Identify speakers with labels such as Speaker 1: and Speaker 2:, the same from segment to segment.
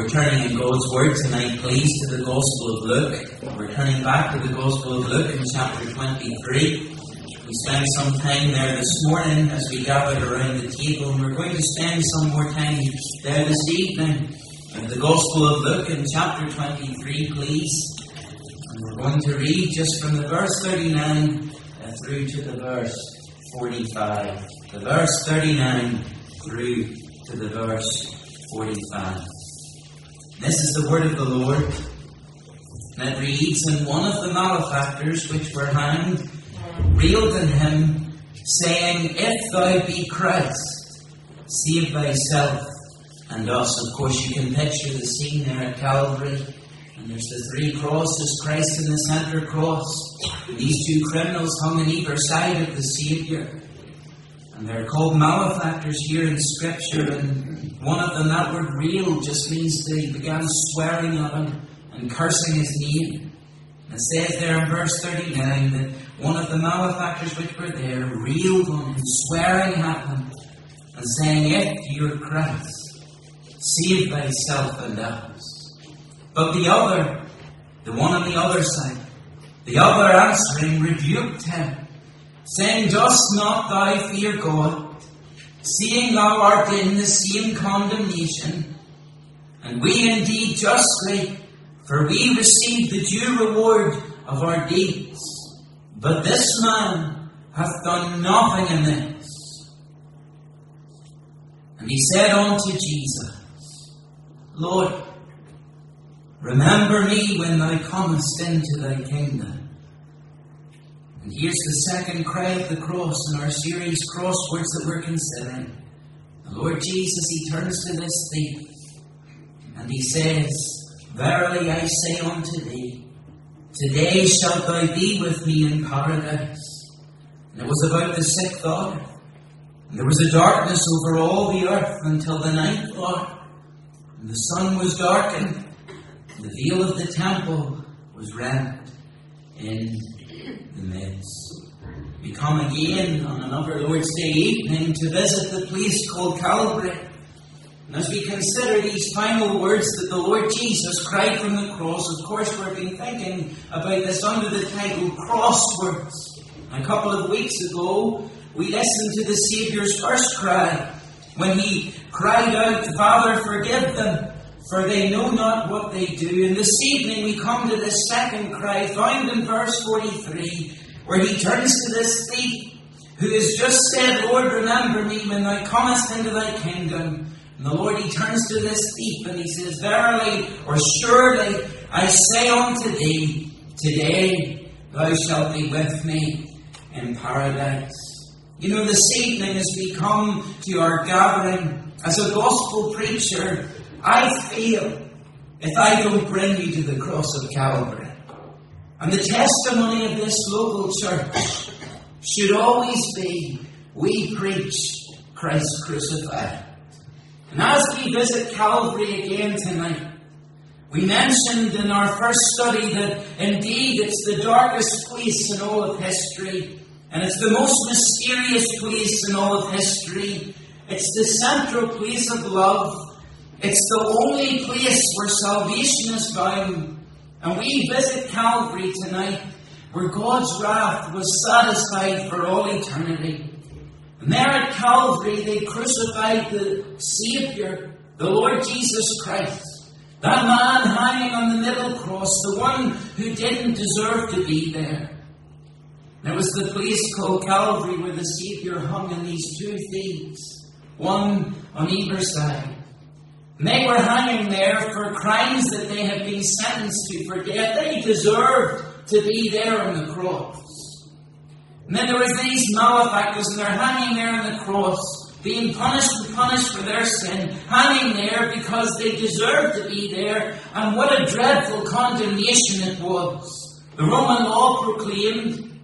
Speaker 1: We're turning in God's Word tonight, please, to the Gospel of Luke. We're turning back to the Gospel of Luke in chapter 23. We spent some time there this morning as we gathered around the table, and we're going to spend some more time there this evening in the Gospel of Luke in chapter 23, please. And we're going to read just from the verse 39 uh, through to the verse 45. The verse 39 through to the verse 45. This is the word of the Lord. It reads, And one of the malefactors which were hanged reeled at him, saying, If thou be Christ, save thyself and us. Of course, you can picture the scene there at Calvary. And there's the three crosses, Christ in the centre cross. These two criminals hung on either side of the Saviour. And they're called malefactors here in Scripture. And one of them, that word real, just means they began swearing at him and cursing his name. And it says there in verse 39 that one of the malefactors which were there reeled on him, swearing at him, and saying, If you're Christ, save thyself and us. But the other, the one on the other side, the other answering rebuked him, saying, Dost not thou fear God, seeing thou art in the same condemnation? And we indeed justly, for we receive the due reward of our deeds. But this man hath done nothing amiss. And he said unto Jesus, Lord, remember me when thou comest into thy kingdom. And here's the second cry of the cross in our series crosswords that we're considering. The Lord Jesus, he turns to this thief and he says, Verily I say unto thee, Today shalt thou be with me in paradise. And it was about the sixth hour. And there was a darkness over all the earth until the ninth hour. And the sun was darkened, and the veil of the temple was rent in the midst. We come again on another Lord's Day evening to visit the place called Calvary. And as we consider these final words that the Lord Jesus cried from the cross, of course, we've been thinking about this under the title Crosswords. A couple of weeks ago, we listened to the Saviour's first cry when he cried out, Father, forgive them, for they know not what they do. And this evening we come to the second cry, found in verse 43, where he turns to this thief who has just said, Lord, remember me when thou comest into thy kingdom. And the Lord, he turns to this thief and he says, Verily or surely I say unto thee, Today thou shalt be with me in paradise. You know, this evening as we come to our gathering as a gospel preacher, I feel if I don't bring you to the cross of Calvary. And the testimony of this local church should always be we preach Christ crucified. And as we visit Calvary again tonight, we mentioned in our first study that indeed it's the darkest place in all of history, and it's the most mysterious place in all of history. It's the central place of love. It's the only place where salvation is found. And we visit Calvary tonight, where God's wrath was satisfied for all eternity. And there at Calvary, they crucified the Savior, the Lord Jesus Christ. That man hanging on the middle cross, the one who didn't deserve to be there. There was the place called Calvary where the Savior hung and these two thieves, one on either side. They were hanging there for crimes that they had been sentenced to for death. They deserved to be there on the cross. And then there was these malefactors, and they're hanging there on the cross, being punished and punished for their sin, hanging there because they deserved to be there, and what a dreadful condemnation it was. The Roman law proclaimed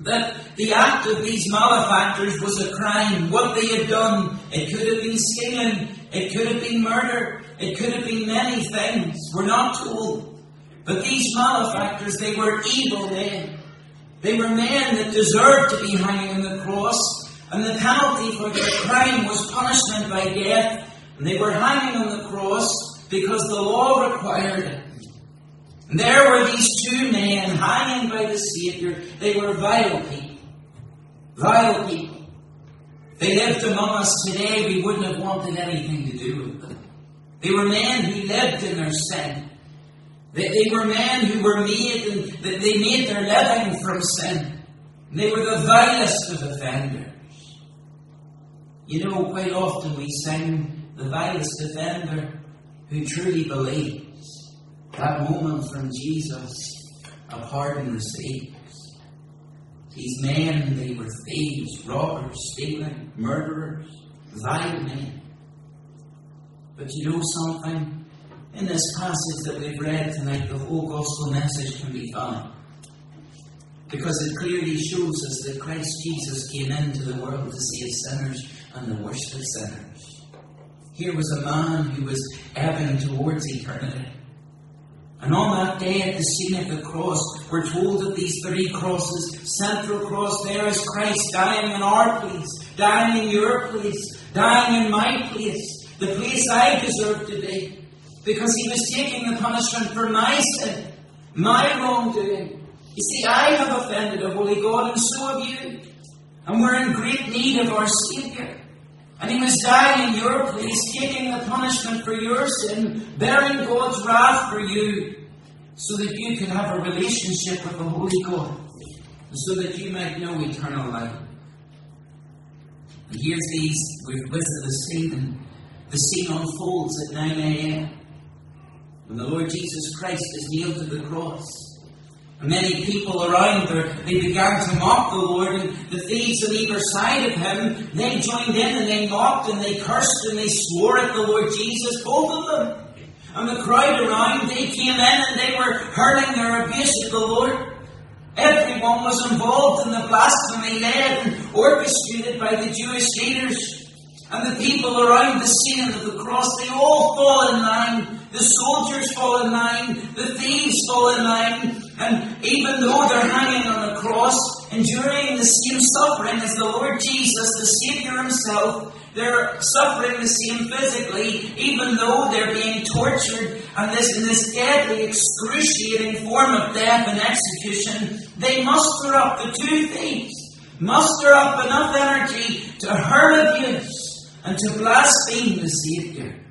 Speaker 1: that the act of these malefactors was a crime. What they had done, it could have been stealing, it could have been murder, it could have been many things. We're not told. But these malefactors, they were evil men. They were men that deserved to be hanging on the cross, and the penalty for their crime was punishment by death. And they were hanging on the cross, because the law required it. And there were these two men hanging by the Savior. They were vile people. Vile people. They lived among us today, we wouldn't have wanted anything to do with them. They were men who lived in their sin. They, they were men who were made and they made their living from sin. And they were the vilest of offenders. You know, quite often we sing the vilest offender who truly believes that moment from Jesus, a pardon received. These men, they were thieves, robbers, stealing, murderers, vile men. But you know something? In this passage that we've read tonight, the whole gospel message can be found. Because it clearly shows us that Christ Jesus came into the world to save sinners and the worst of sinners. Here was a man who was ebbing towards eternity. And on that day at the scene of the cross, we're told that these three crosses, central cross there is Christ dying in our place, dying in your place, dying in my place, the place I deserve to be, because he was taking the punishment for my sin, my wrongdoing. You see, I have offended a holy God, and so have you. And we're in great need of our Saviour. And he was dying in your place, taking the punishment for your sin, bearing God's wrath for you, so that you could have a relationship with the Holy God, so that you might know eternal life. And here's these, we've visited the scene, and the scene unfolds at 9 a.m. when the Lord Jesus Christ is nailed to the cross. Many people around there, they began to mock the Lord, and the thieves on either side of him, they joined in and they mocked and they cursed and they swore at the Lord Jesus, both of them. And the crowd around, they came in and they were hurling their abuse at the Lord. Everyone was involved in the blasphemy led and orchestrated by the Jewish leaders. And the people around the scene of the cross, they all fall in line the soldiers fall in line, the thieves fall in line, and even though they're hanging on a cross, enduring the same suffering as the Lord Jesus, the Savior Himself, they're suffering the same physically, even though they're being tortured and this in this deadly, excruciating form of death and execution, they muster up the two thieves, muster up enough energy to hurl abuse and to blaspheme the Savior.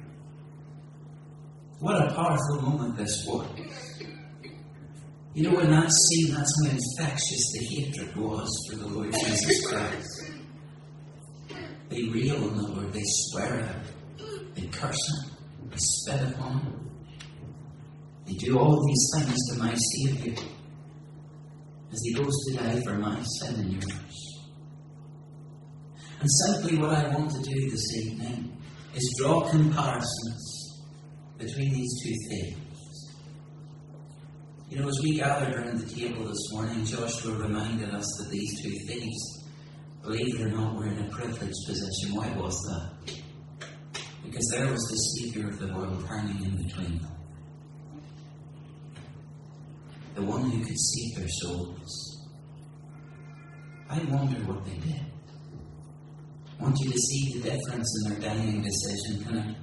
Speaker 1: What a powerful moment this was. You know, in that scene, that's how infectious the hatred was for the Lord Jesus Christ. They rail on the Lord, they swear at him, they curse him, they spit upon him. They do all these things to my Saviour as he goes to die for my sin and yours. And simply what I want to do this evening is draw comparisons between these two things. You know, as we gathered around the table this morning, Joshua reminded us that these two things, believe it or not, were in a privileged position. Why was that? Because there was the Saviour of the world hanging in between them. The one who could save their souls. I wonder what they did. I want you to see the difference in their dying decision. And I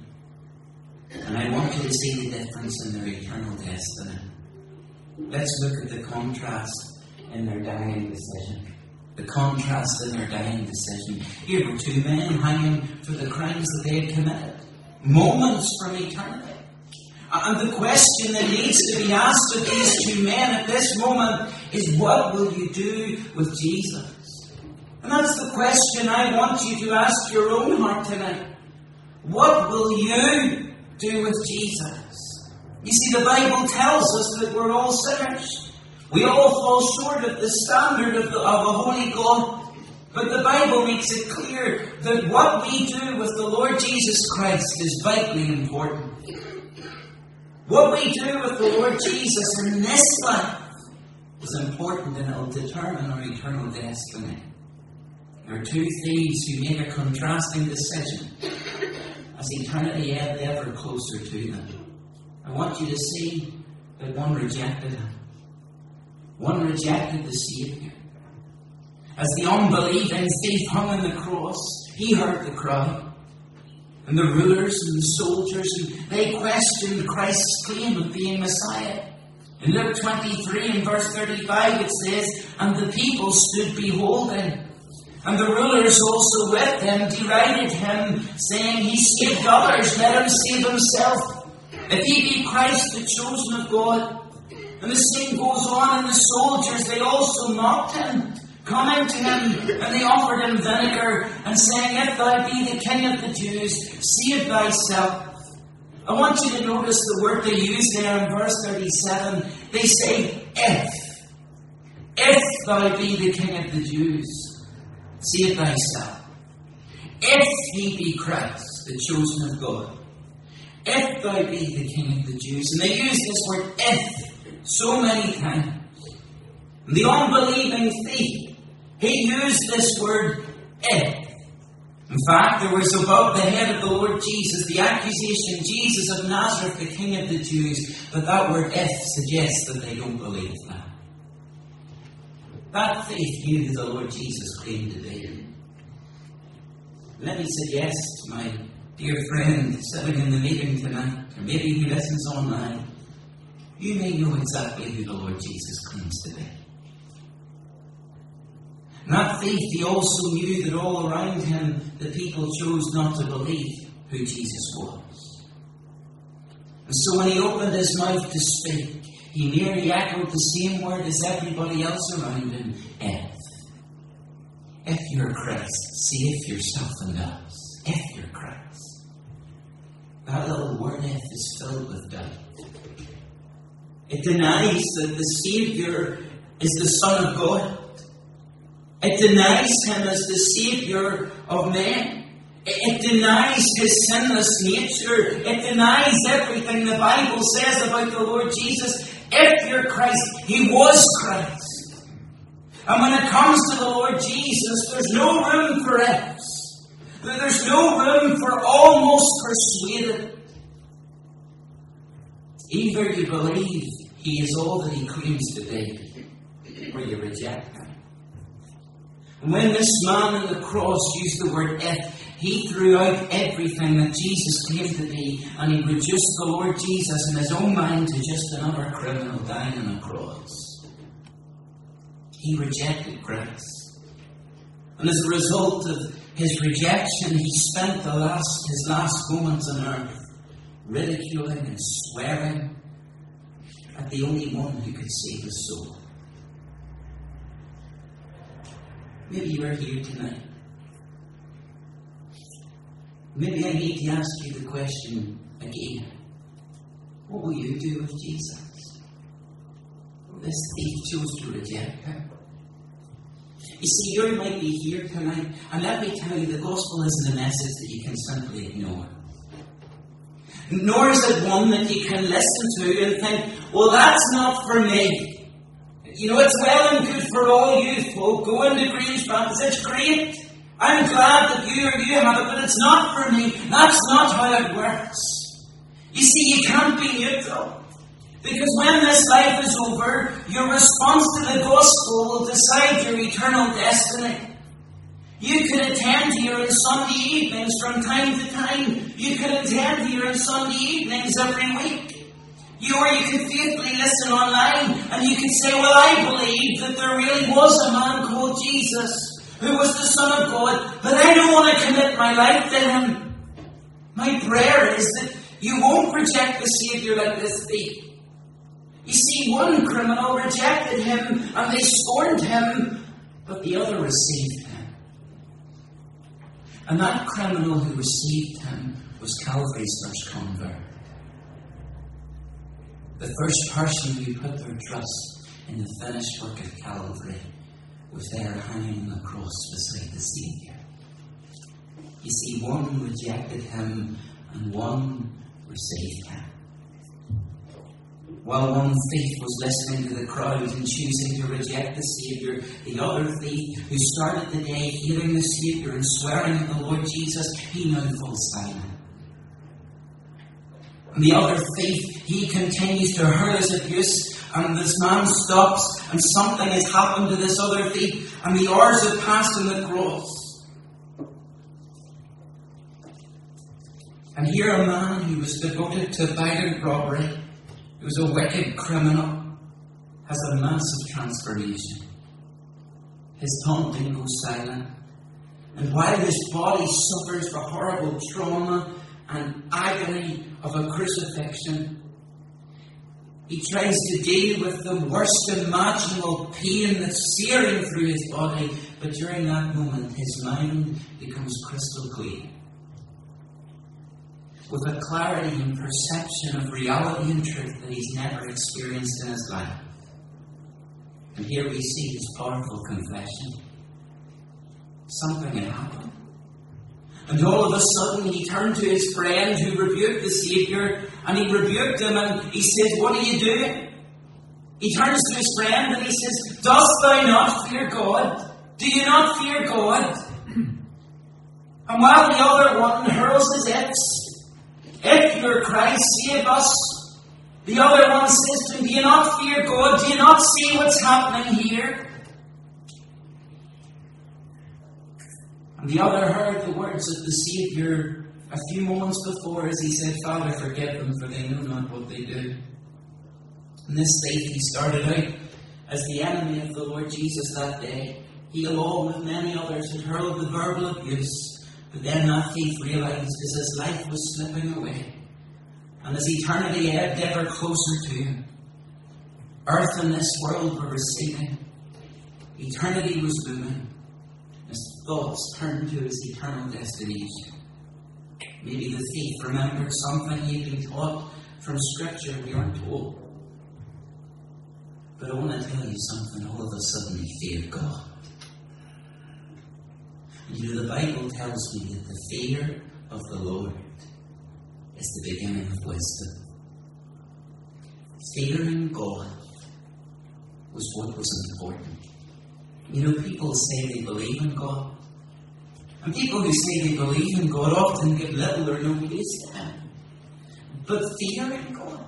Speaker 1: to see the difference in their eternal destiny. Let's look at the contrast in their dying decision. The contrast in their dying decision. Here were two men hanging for the crimes that they had committed. Moments from eternity. Uh, and the question that needs to be asked of these two men at this moment is what will you do with Jesus? And that's the question I want you to ask your own heart tonight. What will you do with Jesus. You see, the Bible tells us that we're all sinners. We all fall short of the standard of, the, of a holy God. But the Bible makes it clear that what we do with the Lord Jesus Christ is vitally important. What we do with the Lord Jesus in this life is important and it will determine our eternal destiny. There are two thieves who made a contrasting decision as eternity ebbed ever closer to them. I want you to see that one rejected him. One rejected the Saviour. As the unbelieving thief hung on the cross, he heard the cry. and the rulers and the soldiers, and they questioned Christ's claim of being Messiah. In Luke 23 and verse 35 it says, And the people stood beholding. And the rulers also with them derided him, saying, He saved others, let him save himself. If he be Christ, the chosen of God. And the same goes on, and the soldiers, they also mocked him, coming to him, and they offered him vinegar, and saying, If thou be the king of the Jews, save thyself. I want you to notice the word they use there in verse 37. They say, If. If thou be the king of the Jews, save thyself. If he be Christ, the chosen of God. If thou be the king of the Jews. And they use this word if so many times. The unbelieving thief, he used this word if. In fact, there was above the head of the Lord Jesus the accusation, Jesus of Nazareth, the King of the Jews. But that word if suggests that they don't believe that. That faith knew the Lord Jesus claimed to be. Let me suggest to my dear friend sitting in the meeting tonight, or maybe he listens online, you may know exactly who the Lord Jesus claims to be. That faith, he also knew that all around him the people chose not to believe who Jesus was. And so when he opened his mouth to speak, he merely echoed the same word as everybody else around him if. If you're Christ, save yourself and us. If you're Christ. That little word if is filled with doubt. It denies that the Saviour is the Son of God. It denies him as the Saviour of men. It denies his sinless nature. It denies everything the Bible says about the Lord Jesus. If you're Christ, he was Christ. And when it comes to the Lord Jesus, there's no room for ifs. There's no room for almost persuaded. Either you believe he is all that he claims to be, or you reject him. And when this man on the cross used the word if, he threw out everything that Jesus claimed to be, and he reduced the Lord Jesus in his own mind to just another criminal dying on a cross. He rejected Christ. And as a result of his rejection, he spent the last, his last moments on earth ridiculing and swearing at the only one who could save his soul. Maybe you are here tonight. Maybe I need to ask you the question again. What will you do with Jesus? This thief chose to reject him. You see, you might be here tonight, and let me tell you, the gospel isn't a message that you can simply ignore. Nor is it one that you can listen to and think, well, that's not for me. You know, it's well and good for all you folk. Go into Grange Baptist. It's great. I'm glad that you or you have it, but it's not for me. That's not how it works. You see, you can't be neutral. Because when this life is over, your response to the gospel will decide your eternal destiny. You could attend here on Sunday evenings from time to time. You could attend here on Sunday evenings every week. You or you could faithfully listen online and you could say, Well, I believe that there really was a man called Jesus who was the Son of God, but I don't want to commit my life to him. My prayer is that you won't reject the Saviour like this thief. You see, one criminal rejected him and they scorned him, but the other received him. And that criminal who received him was Calvary's first convert. The first person who put their trust in the finished work of Calvary was there hanging on the cross beside the Saviour. You see, one rejected him and one received him. While one thief was listening to the crowd and choosing to reject the Saviour, the other thief, who started the day hearing the Saviour and swearing at the Lord Jesus, he now falls silent. And the other thief, he continues to hurl his abuse, and this man stops, and something has happened to this other thief, and the hours have passed on the cross. And here a man who was devoted to violent robbery, who was a wicked criminal, has a massive transformation. His taunting goes silent. And while his body suffers the horrible trauma and agony of a crucifixion, he tries to deal with the worst imaginable pain that's searing through his body, but during that moment his mind becomes crystal clear. With a clarity and perception of reality and truth that he's never experienced in his life. And here we see his powerful confession. Something had happened. And all of a sudden he turned to his friend who rebuked the Saviour and he rebuked him and he said, What are you doing? He turns to his friend and he says, Dost thou not fear God? Do you not fear God? And while the other one hurls his ifs, if you're Christ, save us. The other one says to him, Do you not fear God? Do you not see what's happening here? The other heard the words of the Saviour a few moments before as he said, Father, forgive them, for they know not what they do. And this thief, he started out as the enemy of the Lord Jesus that day. He, along with many others, had hurled the verbal abuse. But then that thief realized as his life was slipping away, and as eternity ebbed ever closer to him, earth and this world were receding, eternity was looming, thoughts turned to his eternal destination. Maybe the thief remembered something he had been taught from Scripture we aren't told. But I want to tell you something. All of a sudden, he feared God. You know, the Bible tells me that the fear of the Lord is the beginning of wisdom. Fearing God was what was important. You know, people say they believe in God. And people who say they believe in God often give little or no place to Him. But fearing God,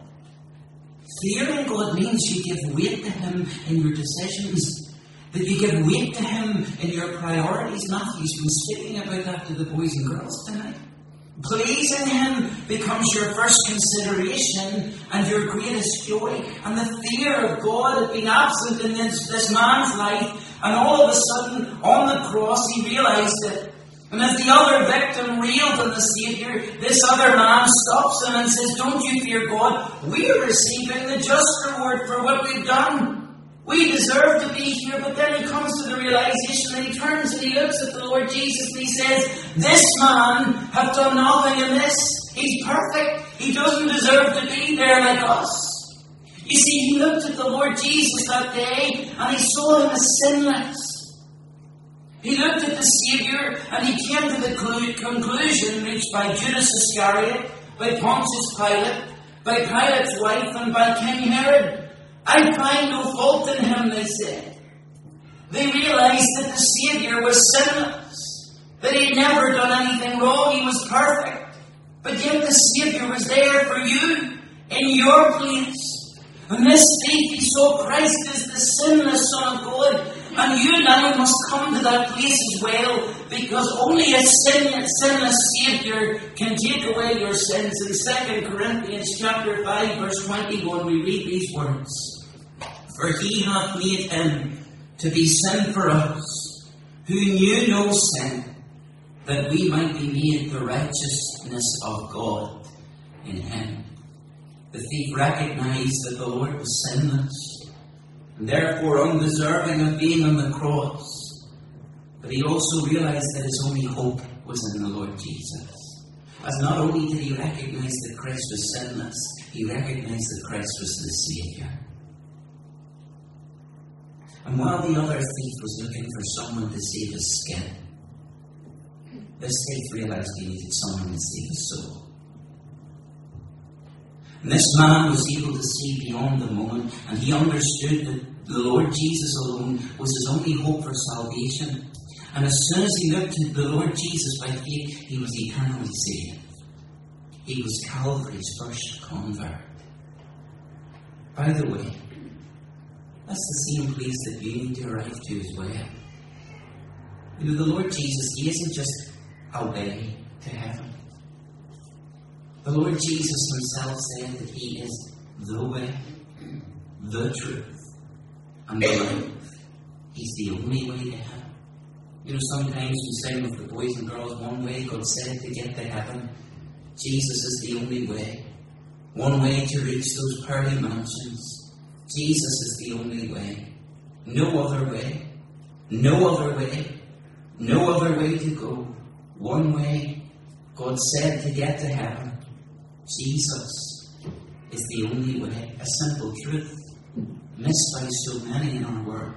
Speaker 1: fearing God means you give weight to Him in your decisions, that you give weight to Him in your priorities. Matthew's been speaking about that to the boys and girls tonight. Pleasing Him becomes your first consideration and your greatest joy. And the fear of God had been absent in this, this man's life, and all of a sudden, on the cross, he realized it. And as the other victim reeled on the Saviour, this other man stops him and says, Don't you fear God? We're receiving the just reward for what we've done. We deserve to be here, but then he comes to the realization and he turns and he looks at the Lord Jesus and he says, This man hath done nothing amiss. He's perfect. He doesn't deserve to be there like us. You see, he looked at the Lord Jesus that day and he saw him as sinless. He looked at the Saviour and he came to the conclusion reached by Judas Iscariot, by Pontius Pilate, by Pilate's wife, and by King Herod. I find no fault in him, they said. They realized that the Saviour was sinless, that he had never done anything wrong, he was perfect. But yet the Saviour was there for you, in your place. And this thief, he saw Christ as the sinless Son of God, and you now must come to that place as well, because only a sin, sinless Saviour can take away your sins. In 2 Corinthians chapter 5, verse 21, we read these words. For he hath made him to be sin for us, who knew no sin, that we might be made the righteousness of God in him. The thief recognized that the Lord was sinless and therefore undeserving of being on the cross. But he also realized that his only hope was in the Lord Jesus. As not only did he recognize that Christ was sinless, he recognized that Christ was the Saviour. And while the other thief was looking for someone to save his skin, this thief realized he needed someone to save his soul. And this man was able to see beyond the moment, and he understood that the Lord Jesus alone was his only hope for salvation. And as soon as he looked to the Lord Jesus by faith, he was eternally saved. He was Calvary's first convert. By the way, that's the same place that you need to arrive to as well. You know, the Lord Jesus, He isn't just a way to heaven. The Lord Jesus himself said that he is the way, the truth, and the life. He's the only way to heaven. You know, sometimes we sing with the boys and girls one way, God said to get to heaven. Jesus is the only way. One way to reach those pearly mansions. Jesus is the only way. No other way. No other way. No other way to go. One way. God said to get to heaven. Jesus is the only way. A simple truth missed by so many in our world.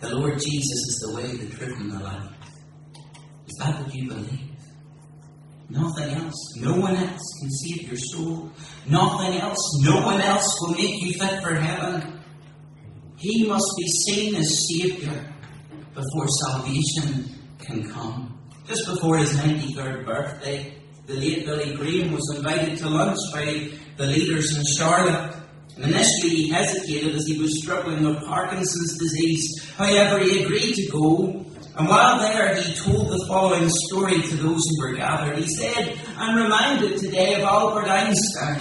Speaker 1: The Lord Jesus is the way, the truth, and the life. Is that what you believe? Nothing else. No one else can save your soul. Nothing else. No one else will make you fit for heaven. He must be seen as Saviour before salvation can come. Just before his 93rd birthday, the late Billy Graham was invited to lunch by the leaders in Charlotte. Initially he hesitated as he was struggling with Parkinson's disease. However, he agreed to go. And while there, he told the following story to those who were gathered. He said, I'm reminded today of Albert Einstein,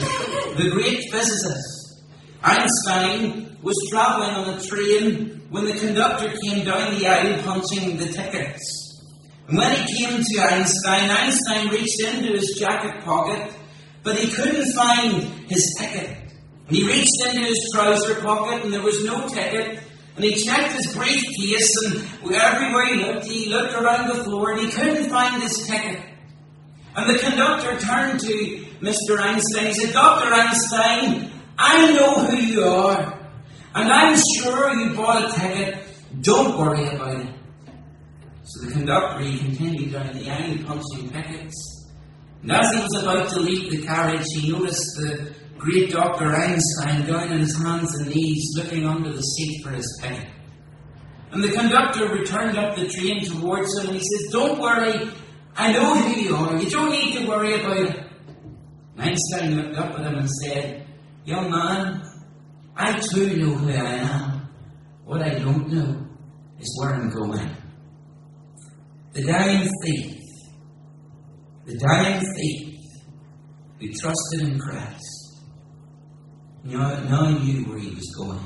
Speaker 1: the great physicist. Einstein was travelling on a train when the conductor came down the aisle punching the tickets. When he came to Einstein, Einstein reached into his jacket pocket, but he couldn't find his ticket. And he reached into his trouser pocket, and there was no ticket. And he checked his briefcase, and everywhere he looked, he looked around the floor, and he couldn't find his ticket. And the conductor turned to Mr. Einstein. He said, Dr. Einstein, I know who you are, and I'm sure you bought a ticket. Don't worry about it. So the conductor, he continued down the aisle punching tickets. And as he was about to leave the carriage, he noticed the great Dr. Einstein down on his hands and knees looking under the seat for his ticket. And the conductor returned up the train towards him and he says, Don't worry, I know who you are. You don't need to worry about it. And Einstein looked up at him and said, Young man, I too know who I am. What I don't know is where I'm going. The dying thief, the dying thief who trusted in Christ, now, now knew where he was going.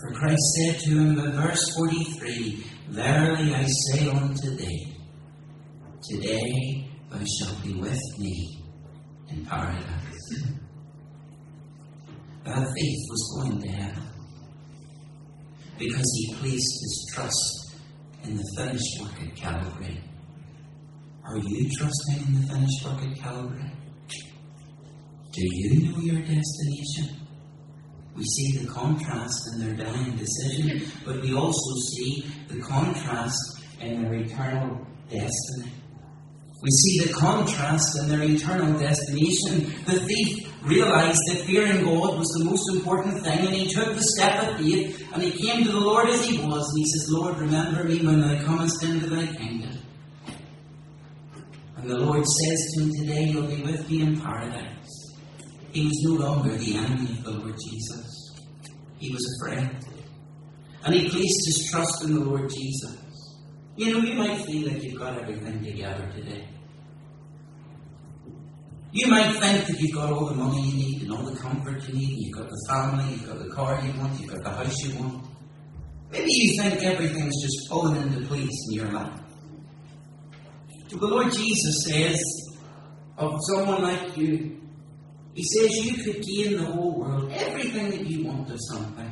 Speaker 1: For Christ said to him in verse 43, Verily I say unto thee, Today thou shalt be with me in paradise. That thief was going to heaven because he placed his trust in the finished work at Calvary. Are you trusting in the finished work at Calvary? Do you know your destination? We see the contrast in their dying decision, but we also see the contrast in their eternal destiny. We see the contrast in their eternal destination. The thief realized that fearing God was the most important thing, and he took the step of faith, and he came to the Lord as he was, and he says, Lord, remember me when thou comest into thy kingdom. And the Lord says to him, Today you'll be with me in paradise. He was no longer the enemy of the Lord Jesus. He was a friend. And he placed his trust in the Lord Jesus. You know, you might feel like you've got everything together today. You might think that you've got all the money you need and all the comfort you need, you've got the family, you've got the car you want, you've got the house you want. Maybe you think everything's just falling into place in your life. But the Lord Jesus says of someone like you, He says you could gain the whole world, everything that you want of something,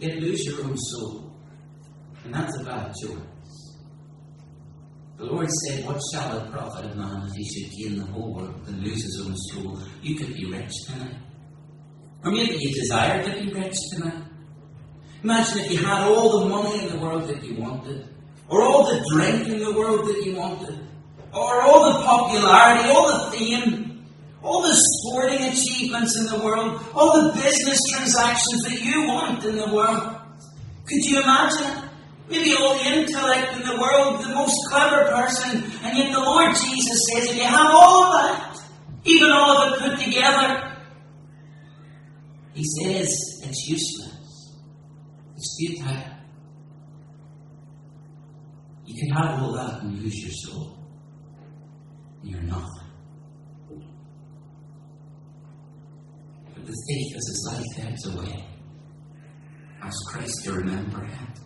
Speaker 1: yet lose your own soul. And that's about choice. The Lord said, What shall it profit a man if he should gain the whole world and lose his own soul? You could be rich tonight. Or maybe you desire to be rich tonight. Imagine if you had all the money in the world that you wanted, or all the drink in the world that you wanted, or all the popularity, all the fame, all the sporting achievements in the world, all the business transactions that you want in the world. Could you imagine it? Maybe all the intellect in the world, the most clever person, and yet the Lord Jesus says, if you have all of that, even all of it put together, He says it's useless. It's futile. You can have all that and lose your soul. you're nothing. But the thief, as his life ebbs away, asks Christ to remember him.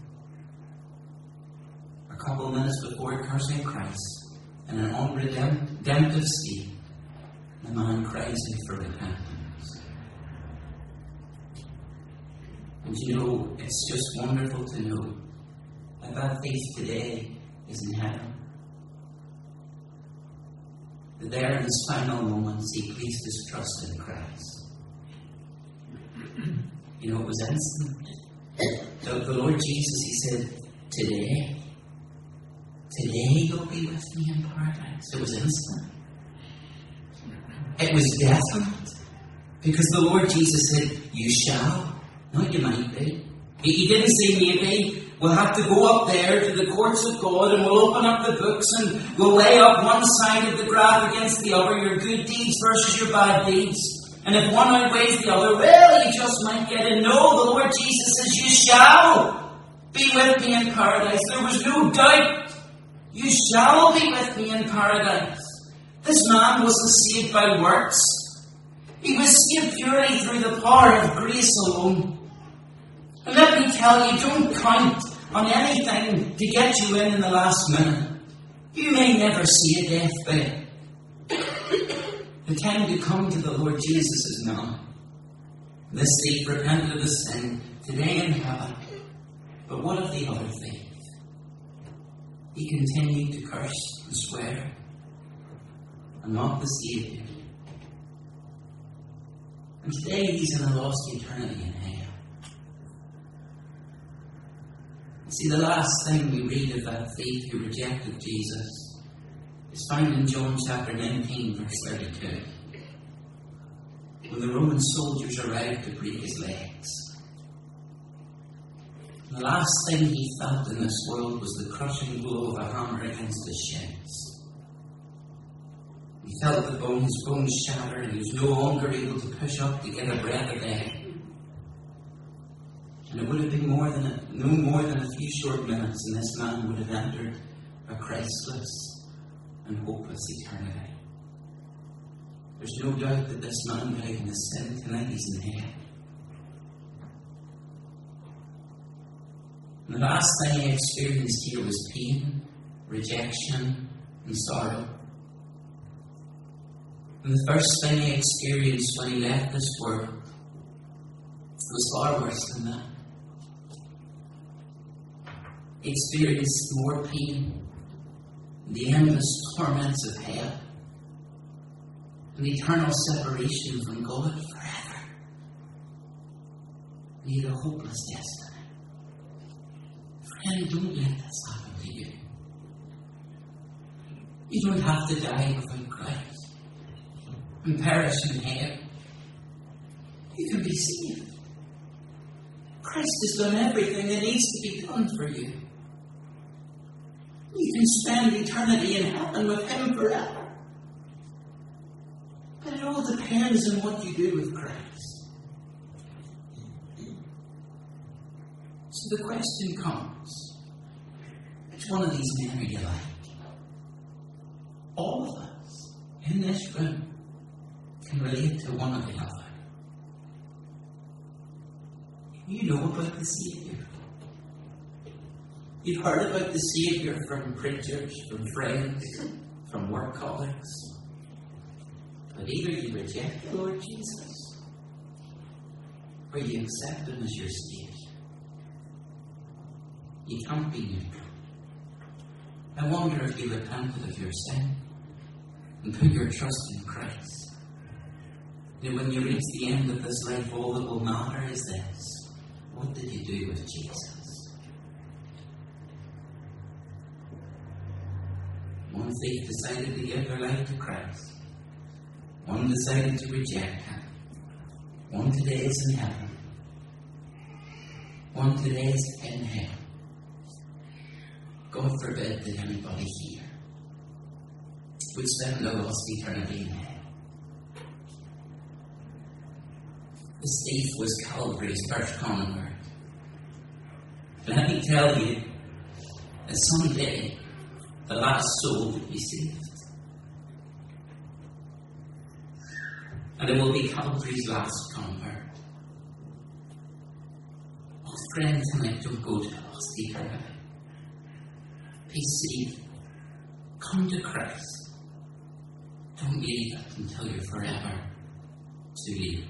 Speaker 1: Couple minutes before cursing Christ, and in an unredemptive state, the man cries out for repentance. And you know, it's just wonderful to know that that thief today is in heaven. That there in his final moments he placed his trust in Christ. You know, it was instant. The, the Lord Jesus, he said, Today, today you'll be with me in paradise. It was instant. It was definite. Because the Lord Jesus said, You shall. Not you might be. He didn't say maybe. We'll have to go up there to the courts of God and we'll open up the books and we'll lay up one side of the graph against the other, your good deeds versus your bad deeds. And if one outweighs the other, well, you just might get in. No, the Lord Jesus says, You shall be with me in paradise. There was no doubt. You shall be with me in paradise. This man wasn't saved by works. He was saved purely through the power of grace alone. And let me tell you, don't count on anything to get you in in the last minute. You may never see a deathbed. The time to come to the Lord Jesus is now. This thief repented of his sin today in heaven. But what of the other thief? He continued to curse and swear and mock the Savior. And today he's in a lost eternity in hell. See, the last thing we read of that thief who rejected Jesus is found in John chapter 19, verse 32. When the Roman soldiers arrived to break his legs. The last thing he felt in this world was the crushing blow of a hammer against his shins. He felt the bone, his bones shatter, and he was no longer able to push up to get a breath of air. And it would have been more than a, no more than a few short minutes, and this man would have entered a Christless and hopeless eternity. There's no doubt that this man died in his sin. Tonight he's in hell. And the last thing he experienced here was pain, rejection, and sorrow. And the first thing he experienced when he left this world was far worse than that. He experienced more pain, the endless torments of hell, and eternal separation from God forever. He had a hopeless destiny. Let this happen to you. You don't have to die without Christ and perish in hell. You can be saved. Christ has done everything that needs to be done for you. You can spend eternity in heaven with Him forever. But it all depends on what you do with Christ. The question comes which one of these men are you like? All of us in this room can relate to one or the other. You know about the Savior. You've heard about the Savior from preachers, from friends, from work colleagues. But either you reject the Lord Jesus or you accept Him as your Savior. You can't be neutral. I wonder if you repented of your sin and put your trust in Christ. And when you reach the end of this life, all that will matter is this what did you do with Jesus? One thief decided to give their life to Christ. One decided to reject Him. One today is in heaven. One today is in hell. God forbid that anybody here would spend a lost eternity in hell. The thief was Calvary's first convert. Let me tell you that someday the last soul will be saved. and it will be Calvary's last comfort. Oh, friend, tonight don't go to lost eternity. Be saved. Come to Christ. Don't leave it until you're forever to leave.